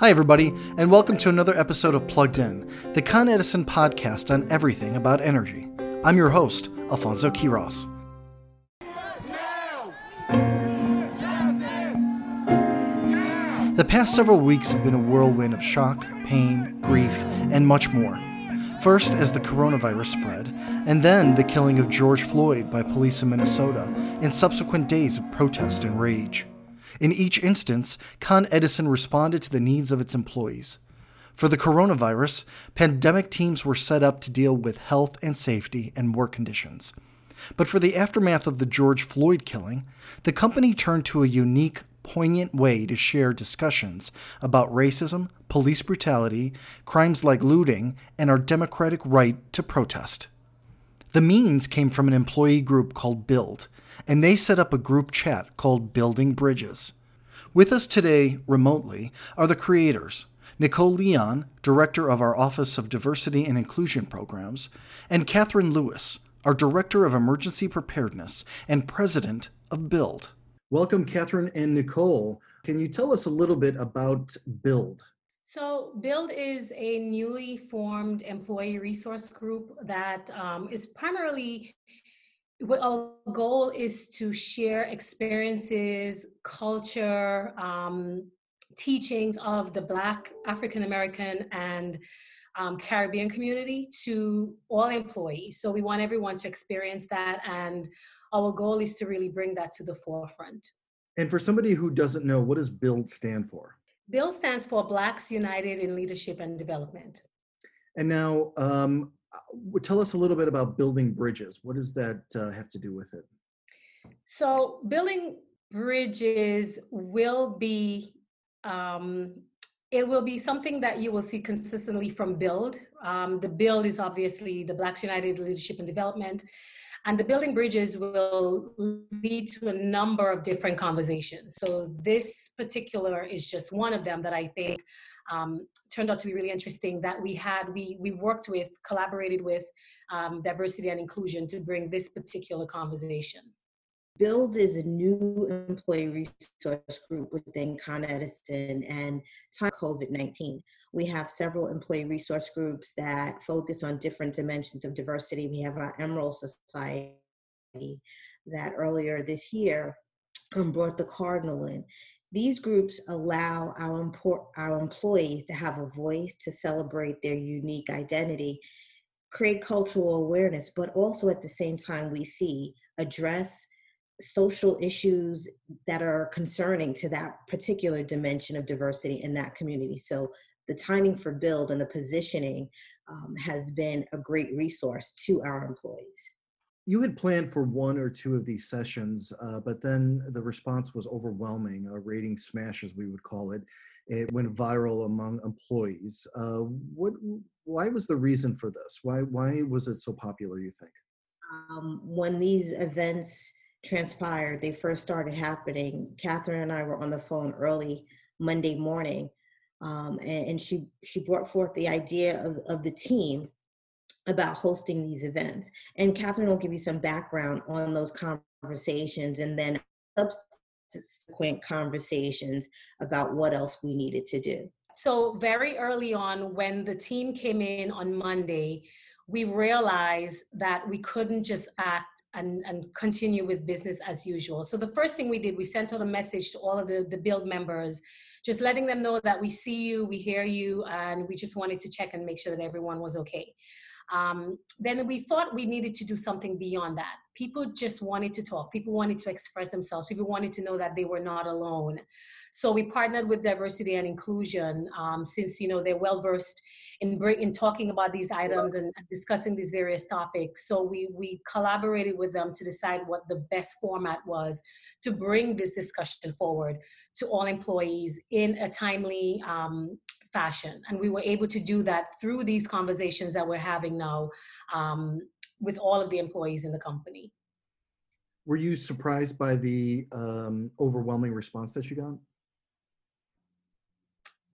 Hi, everybody, and welcome to another episode of Plugged In, the Con Edison podcast on everything about energy. I'm your host, Alfonso Quiroz. The past several weeks have been a whirlwind of shock, pain, grief, and much more. First, as the coronavirus spread, and then the killing of George Floyd by police in Minnesota, and subsequent days of protest and rage. In each instance, Con Edison responded to the needs of its employees. For the coronavirus, pandemic teams were set up to deal with health and safety and work conditions. But for the aftermath of the George Floyd killing, the company turned to a unique, poignant way to share discussions about racism, police brutality, crimes like looting, and our democratic right to protest. The means came from an employee group called Build, and they set up a group chat called Building Bridges. With us today, remotely, are the creators Nicole Leon, Director of our Office of Diversity and Inclusion Programs, and Catherine Lewis, our Director of Emergency Preparedness and President of Build. Welcome, Catherine and Nicole. Can you tell us a little bit about Build? So, Build is a newly formed employee resource group that um, is primarily what our goal is to share experiences, culture, um, teachings of the Black, African American, and um, Caribbean community to all employees. So we want everyone to experience that, and our goal is to really bring that to the forefront. And for somebody who doesn't know, what does BUILD stand for? BUILD stands for Blacks United in Leadership and Development. And now, um, uh, tell us a little bit about building bridges. What does that uh, have to do with it? So, building bridges will be um, it will be something that you will see consistently from build um, the build is obviously the blacks united leadership and development and the building bridges will lead to a number of different conversations so this particular is just one of them that i think um, turned out to be really interesting that we had we we worked with collaborated with um, diversity and inclusion to bring this particular conversation Build is a new employee resource group within Con Edison and time COVID 19. We have several employee resource groups that focus on different dimensions of diversity. We have our Emerald Society that earlier this year um, brought the Cardinal in. These groups allow our, our employees to have a voice to celebrate their unique identity, create cultural awareness, but also at the same time, we see address social issues that are concerning to that particular dimension of diversity in that community. So the timing for build and the positioning um, has been a great resource to our employees. You had planned for one or two of these sessions, uh, but then the response was overwhelming, a rating smash, as we would call it. It went viral among employees. Uh, what? Why was the reason for this? Why? Why was it so popular? You think? Um, when these events transpired, they first started happening, Catherine and I were on the phone early Monday morning, um, and, and, she she brought forth the idea of, of the team about hosting these events. And Catherine will give you some background on those conversations, and then subsequent conversations about what else we needed to do. So very early on, when the team came in on Monday, we realized that we couldn't just act and, and continue with business as usual. So the first thing we did, we sent out a message to all of the, the build members, just letting them know that we see you, we hear you, and we just wanted to check and make sure that everyone was okay. Um, then we thought we needed to do something beyond that. People just wanted to talk. People wanted to express themselves. People wanted to know that they were not alone. So we partnered with diversity and inclusion um, since you know they're well versed in in talking about these items and discussing these various topics. So we we collaborated with them to decide what the best format was to bring this discussion forward to all employees in a timely um, fashion. And we were able to do that through these conversations that we're having now um, with all of the employees in the company. Were you surprised by the um, overwhelming response that you got?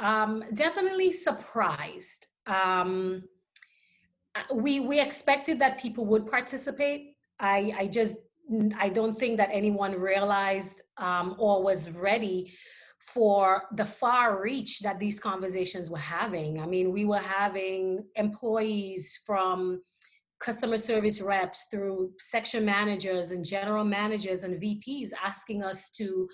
Um, definitely surprised. Um, we we expected that people would participate. I I just I don't think that anyone realized um, or was ready for the far reach that these conversations were having. I mean, we were having employees from customer service reps through section managers and general managers and VPs asking us to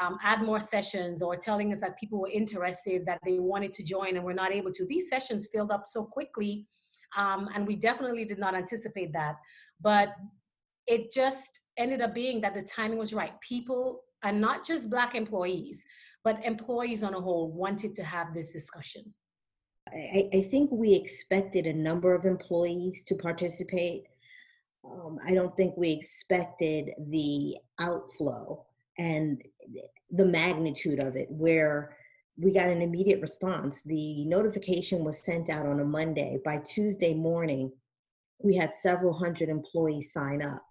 um, add more sessions or telling us that people were interested, that they wanted to join and were not able to. These sessions filled up so quickly, um, and we definitely did not anticipate that. But it just ended up being that the timing was right. People, and not just Black employees, but employees on a whole, wanted to have this discussion. I, I think we expected a number of employees to participate. Um, I don't think we expected the outflow and the magnitude of it, where we got an immediate response. The notification was sent out on a Monday. By Tuesday morning, we had several hundred employees sign up.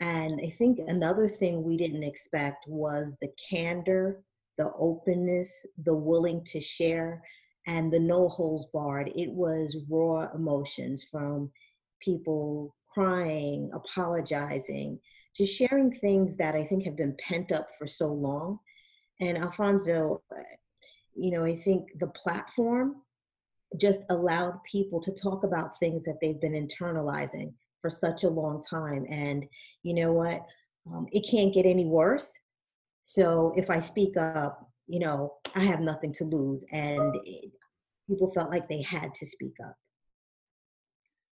And I think another thing we didn't expect was the candor, the openness, the willing to share, and the no holds barred. It was raw emotions from people crying, apologizing, just sharing things that I think have been pent up for so long. And Alfonso, you know, I think the platform just allowed people to talk about things that they've been internalizing for such a long time. And you know what? Um, it can't get any worse. So if I speak up, you know, I have nothing to lose. And it, people felt like they had to speak up.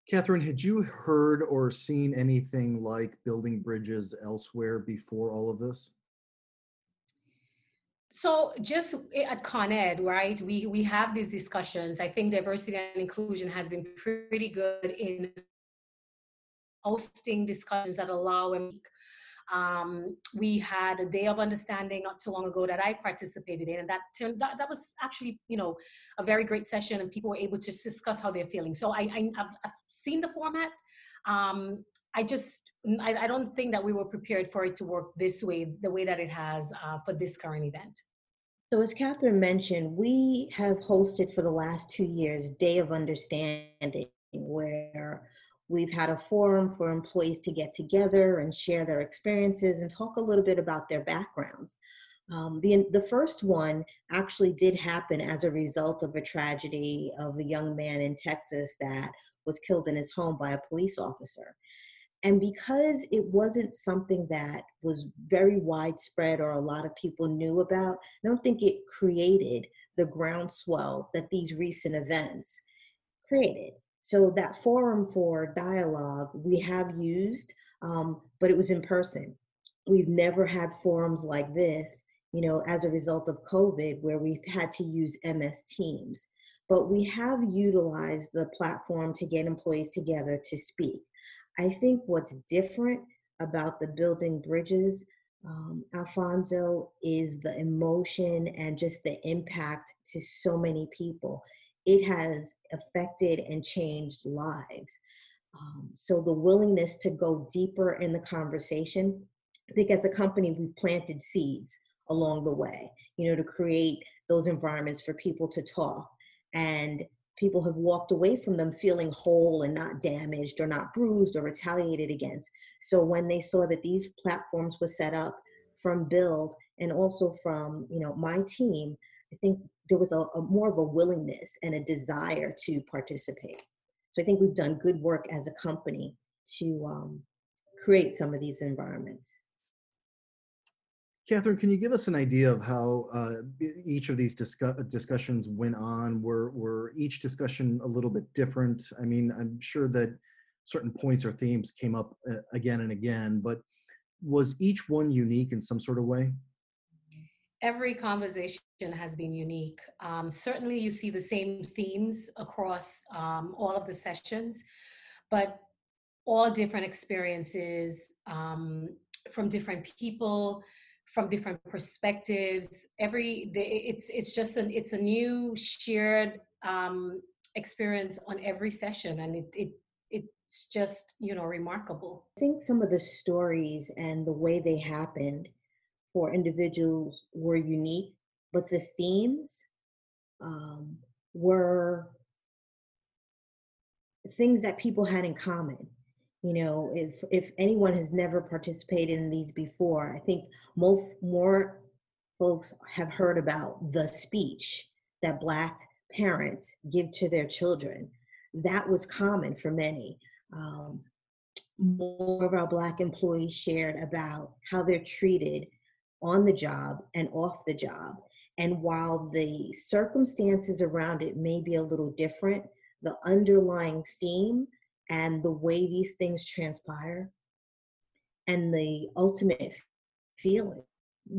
Catherine, had you heard or seen anything like building bridges elsewhere before all of this? So just at Con Ed, right, we, we have these discussions. I think diversity and inclusion has been pretty good in hosting discussions that allow and um, we had a day of understanding not too long ago that I participated in, and that turned that, that was actually you know a very great session, and people were able to discuss how they're feeling. So I, I have seen the format. Um, I just I, I, don't think that we were prepared for it to work this way, the way that it has uh, for this current event. So as Catherine mentioned, we have hosted for the last two years Day of Understanding, where We've had a forum for employees to get together and share their experiences and talk a little bit about their backgrounds. Um, the, the first one actually did happen as a result of a tragedy of a young man in Texas that was killed in his home by a police officer. And because it wasn't something that was very widespread or a lot of people knew about, I don't think it created the groundswell that these recent events created. So that forum for dialogue we have used, um, but it was in person. We've never had forums like this, you know, as a result of COVID, where we've had to use MS Teams. But we have utilized the platform to get employees together to speak. I think what's different about the building bridges, um, Alfonso, is the emotion and just the impact to so many people it has affected and changed lives. Um, so the willingness to go deeper in the conversation, I think as a company, we've planted seeds along the way, you know, to create those environments for people to talk. And people have walked away from them feeling whole and not damaged or not bruised or retaliated against. So when they saw that these platforms were set up from Build and also from, you know, my team, I think there was a, a, more of a willingness and a desire to participate. So I think we've done good work as a company to um, create some of these environments. Catherine, can you give us an idea of how uh, each of these discuss discussions went on? Were, were each discussion a little bit different? I mean, I'm sure that certain points or themes came up uh, again and again, but was each one unique in some sort of way? Every conversation has been unique. Um, certainly, you see the same themes across um, all of the sessions, but all different experiences um, from different people, from different perspectives. Every it's it's just an it's a new shared um, experience on every session, and it it it's just you know remarkable. I think some of the stories and the way they happened for individuals were unique, but the themes um, were things that people had in common. You know, if if anyone has never participated in these before, I think most more folks have heard about the speech that Black parents give to their children. That was common for many. Um, more of our Black employees shared about how they're treated on the job and off the job. And while the circumstances around it may be a little different, the underlying theme and the way these things transpire and the ultimate feeling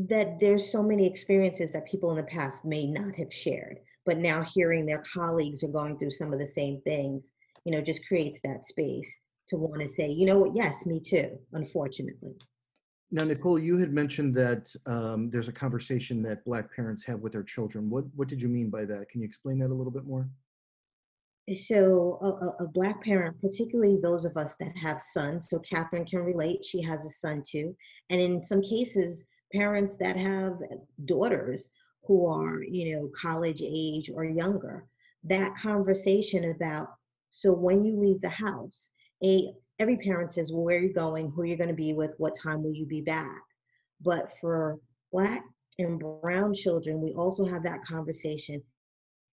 that there's so many experiences that people in the past may not have shared but now hearing their colleagues are going through some of the same things you know just creates that space to want to say you know what yes me too unfortunately now nicole you had mentioned that um, there's a conversation that black parents have with their children. What what did you mean by that? Can you explain that a little bit more? So a, a, black parent particularly those of us that have sons so catherine can relate she has a son too. And in some cases parents that have daughters who are you know college age or younger that conversation about so when you leave the house a every parent says well where are you going who are you going to be with what time will you be back but for black and brown children we also have that conversation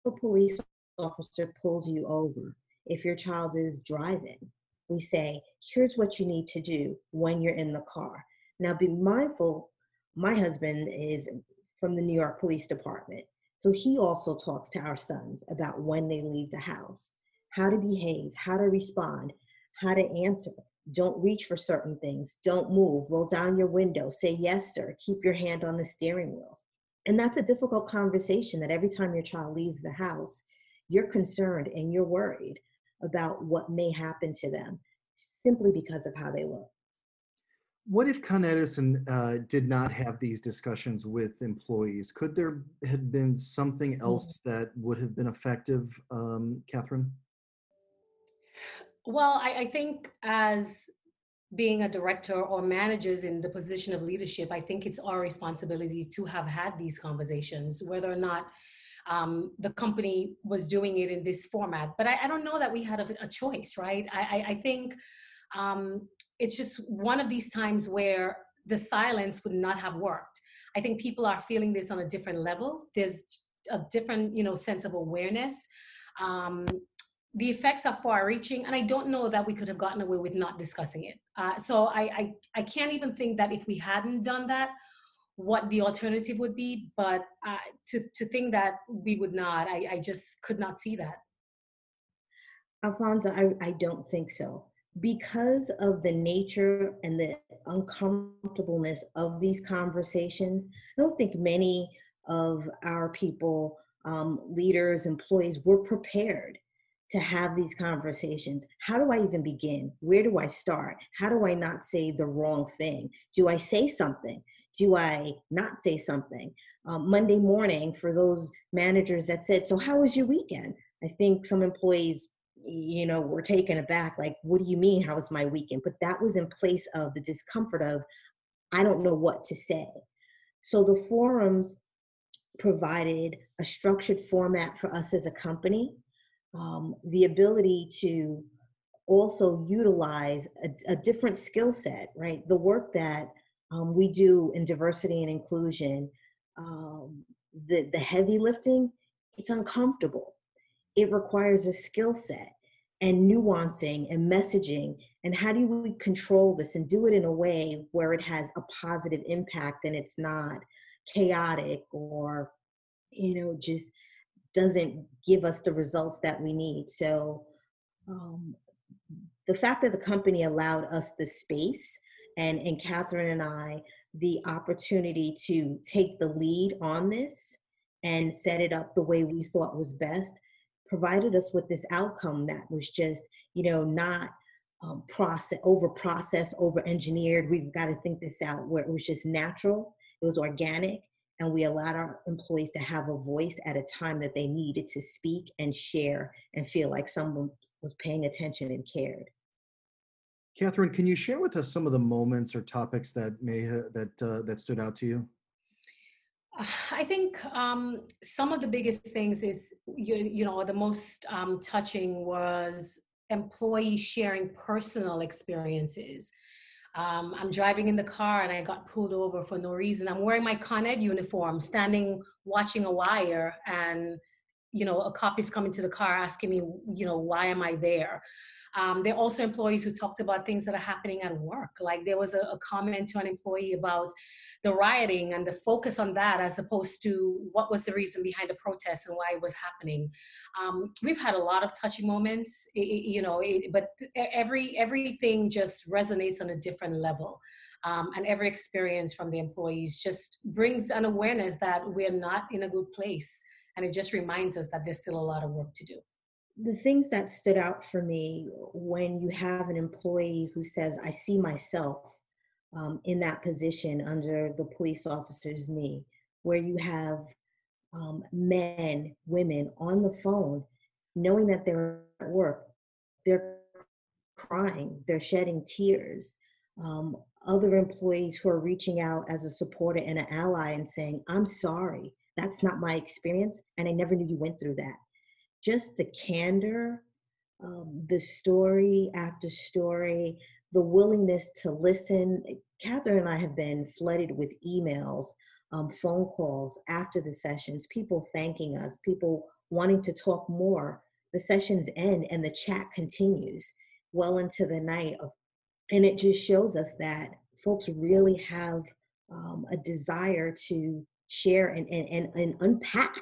a police officer pulls you over, if your child is driving, we say, here's what you need to do when you're in the car. Now, be mindful, my husband is from the New York Police Department. So he also talks to our sons about when they leave the house, how to behave, how to respond, how to answer. Don't reach for certain things. Don't move. Roll down your window. Say yes, sir. Keep your hand on the steering wheel. And that's a difficult conversation that every time your child leaves the house, you're concerned and you're worried about what may happen to them simply because of how they look. What if Con Edison uh, did not have these discussions with employees? Could there have been something mm. else that would have been effective, um, Catherine? Well, I, I think as being a director or managers in the position of leadership, I think it's our responsibility to have had these conversations, whether or not um, the company was doing it in this format. But I, I don't know that we had a, a choice, right? I, I, think um, it's just one of these times where the silence would not have worked. I think people are feeling this on a different level. There's a different, you know, sense of awareness. Um, the effects are far reaching and i don't know that we could have gotten away with not discussing it uh, so I, I, I can't even think that if we hadn't done that what the alternative would be, but uh, to, to think that we would not, I, I just could not see that. Alfonso, I, I don't think so. Because of the nature and the uncomfortableness of these conversations, I don't think many of our people, um, leaders, employees, were prepared to have these conversations. How do I even begin? Where do I start? How do I not say the wrong thing? Do I say something? do I not say something? Um, Monday morning, for those managers that said, So, how was your weekend? I think some employees, you know, were taken aback, like, What do you mean, how was my weekend? But that was in place of the discomfort of, I don't know what to say. So, the forums provided a structured format for us as a company, um, the ability to also utilize a, a different skill set, right? The work that um, we do in diversity and inclusion, um, the, the heavy lifting, it's uncomfortable. It requires a skill set and nuancing and messaging. And how do we control this and do it in a way where it has a positive impact and it's not chaotic or, you know, just doesn't give us the results that we need. So, um, the fact that the company allowed us the space and, and Catherine and I the opportunity to take the lead on this and set it up the way we thought was best provided us with this outcome that was just you know not um, process over processed over engineered we've got to think this out where it was just natural. It was organic and we allowed our employees to have a voice at a time that they needed to speak and share and feel like someone was paying attention and cared Catherine, can you share with us some of the moments or topics that may that uh, that stood out to you? I think um, some of the biggest things is you, you know the most um, touching was employees sharing personal experiences Um, I'm driving in the car and I got pulled over for no reason. I'm wearing my Con Ed uniform, standing watching a wire, and you know a cop is coming to the car asking me, you know, why am I there? Um, there are also employees who talked about things that are happening at work. Like there was a, a comment to an employee about the rioting and the focus on that as opposed to what was the reason behind the protest and why it was happening. Um, we've had a lot of touching moments, it, you know, it, but every everything just resonates on a different level. Um, and every experience from the employees just brings an awareness that we're not in a good place. And it just reminds us that there's still a lot of work to do the things that stood out for me when you have an employee who says, I see myself um, in that position under the police officer's knee, where you have um, men, women on the phone, knowing that they're at work, they're crying, they're shedding tears. Um, other employees who are reaching out as a supporter and an ally and saying, I'm sorry, that's not my experience, and I never knew you went through that. Just the candor, um, the story after story, the willingness to listen. Catherine and I have been flooded with emails, um, phone calls after the sessions, people thanking us, people wanting to talk more. The sessions end and the chat continues well into the night. Of, and it just shows us that folks really have um, a desire to share and, and, and, and unpack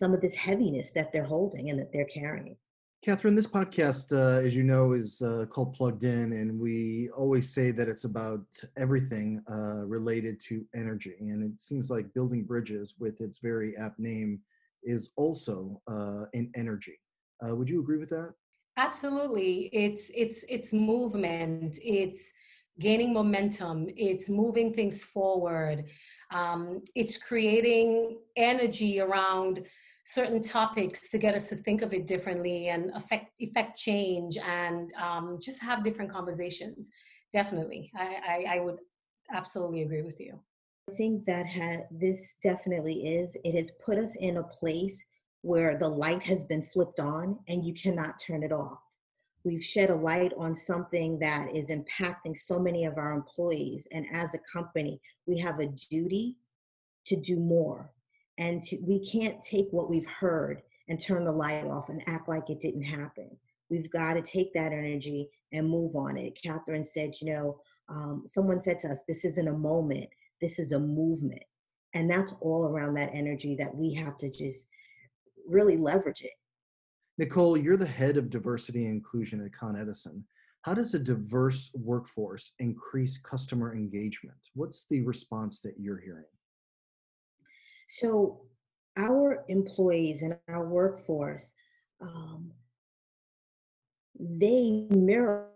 some of this heaviness that they're holding and that they're carrying. Catherine, this podcast, uh, as you know, is uh, called Plugged In, and we always say that it's about everything uh, related to energy. And it seems like building bridges, with its very apt name, is also uh, an energy. Uh, would you agree with that? Absolutely. It's it's it's movement. It's gaining momentum. It's moving things forward. Um, it's creating energy around certain topics to get us to think of it differently and affect effect change and um, just have different conversations. Definitely. I, I, I would absolutely agree with you. I think that ha- this definitely is. It has put us in a place where the light has been flipped on and you cannot turn it off. We've shed a light on something that is impacting so many of our employees and as a company we have a duty to do more and to, we can't take what we've heard and turn the light off and act like it didn't happen. We've got to take that energy and move on it. Catherine said, you know, um, someone said to us, this isn't a moment, this is a movement. And that's all around that energy that we have to just really leverage it. Nicole, you're the head of diversity and inclusion at Con Edison. How does a diverse workforce increase customer engagement? What's the response that you're hearing? So our employees and our workforce, um, they mirror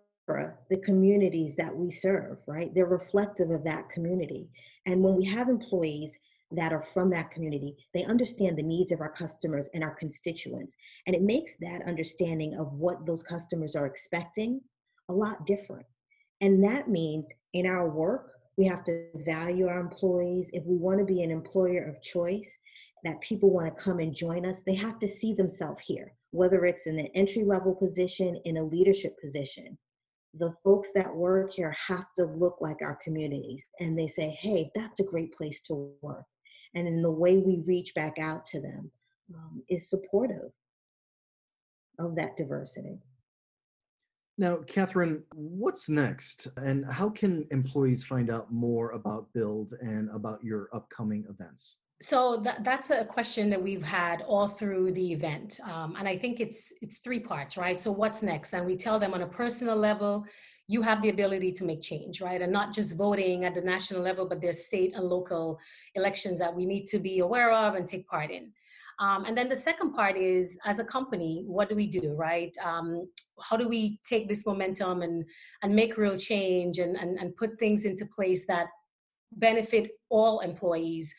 the communities that we serve, right? They're reflective of that community. And when we have employees that are from that community, they understand the needs of our customers and our constituents. And it makes that understanding of what those customers are expecting a lot different. And that means in our work, we have to value our employees. If we want to be an employer of choice, that people want to come and join us, they have to see themselves here, whether it's in an entry level position, in a leadership position. The folks that work here have to look like our communities and they say, hey, that's a great place to work. And in the way we reach back out to them um, is supportive of that diversity. Now, Catherine, what's next? And how can employees find out more about Build and about your upcoming events? So that, that's a question that we've had all through the event, um, and I think it's it's three parts, right? So what's next? And we tell them on a personal level, you have the ability to make change, right? And not just voting at the national level, but there's state and local elections that we need to be aware of and take part in. Um, and then the second part is as a company, what do we do, right? Um, how do we take this momentum and, and make real change and, and, and put things into place that benefit all employees?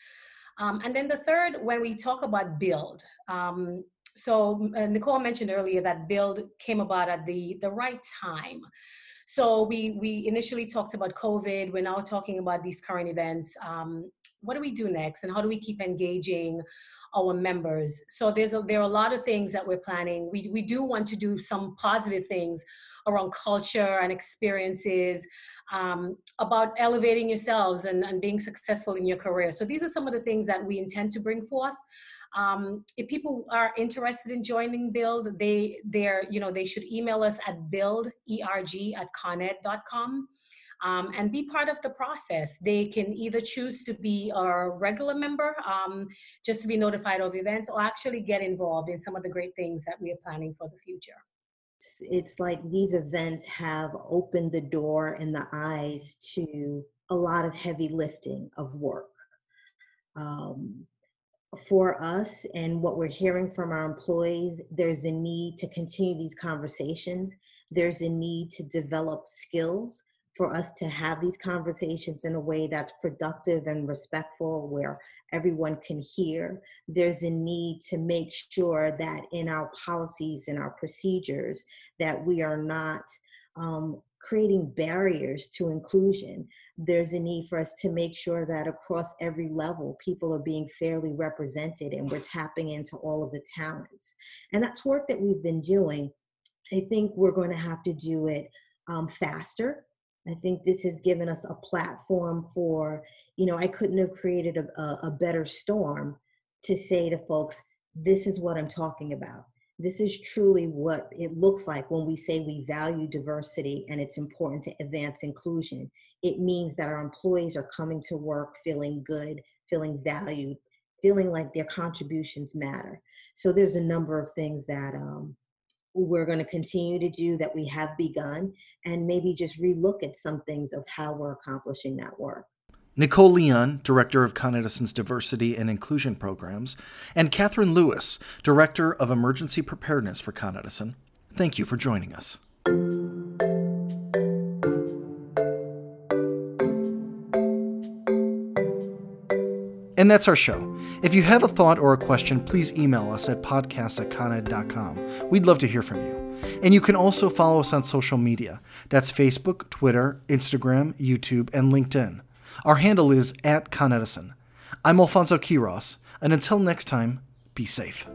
Um, and then the third, when we talk about build, um, so uh, Nicole mentioned earlier that build came about at the, the right time. So we, we initially talked about COVID. We're now talking about these current events. Um, what do we do next? And how do we keep engaging our members. So there's a, there are a lot of things that we're planning. We, we do want to do some positive things around culture and experiences, um, about elevating yourselves and, and being successful in your career. So these are some of the things that we intend to bring forth. Um, if people are interested in joining Build, they they're you know they should email us at build erg at coned.com. Um, and be part of the process. They can either choose to be a regular member, um, just to be notified of events, or actually get involved in some of the great things that we are planning for the future. It's like these events have opened the door and the eyes to a lot of heavy lifting of work. Um, for us and what we're hearing from our employees, there's a need to continue these conversations. There's a need to develop skills for us to have these conversations in a way that's productive and respectful, where everyone can hear. There's a need to make sure that in our policies and our procedures that we are not um, creating barriers to inclusion there's a need for us to make sure that across every level, people are being fairly represented and we're tapping into all of the talents. And that's work that we've been doing. I think we're going to have to do it um, faster. I think this has given us a platform for, you know, I couldn't have created a, a, a better storm to say to folks, this is what I'm talking about this is truly what it looks like when we say we value diversity and it's important to advance inclusion. It means that our employees are coming to work feeling good, feeling valued, feeling like their contributions matter. So there's a number of things that um, we're going to continue to do that we have begun and maybe just relook at some things of how we're accomplishing that work. Nicole Leon, Director of Con Edison's Diversity and Inclusion Programs, and Catherine Lewis, Director of Emergency Preparedness for Con Edison. Thank you for joining us. And that's our show. If you have a thought or a question, please email us at podcast at coned.com. We'd love to hear from you. And you can also follow us on social media. That's Facebook, Twitter, Instagram, YouTube, and LinkedIn. Our handle is at Con Edison. I'm Alfonso Quiroz, and until next time, be safe.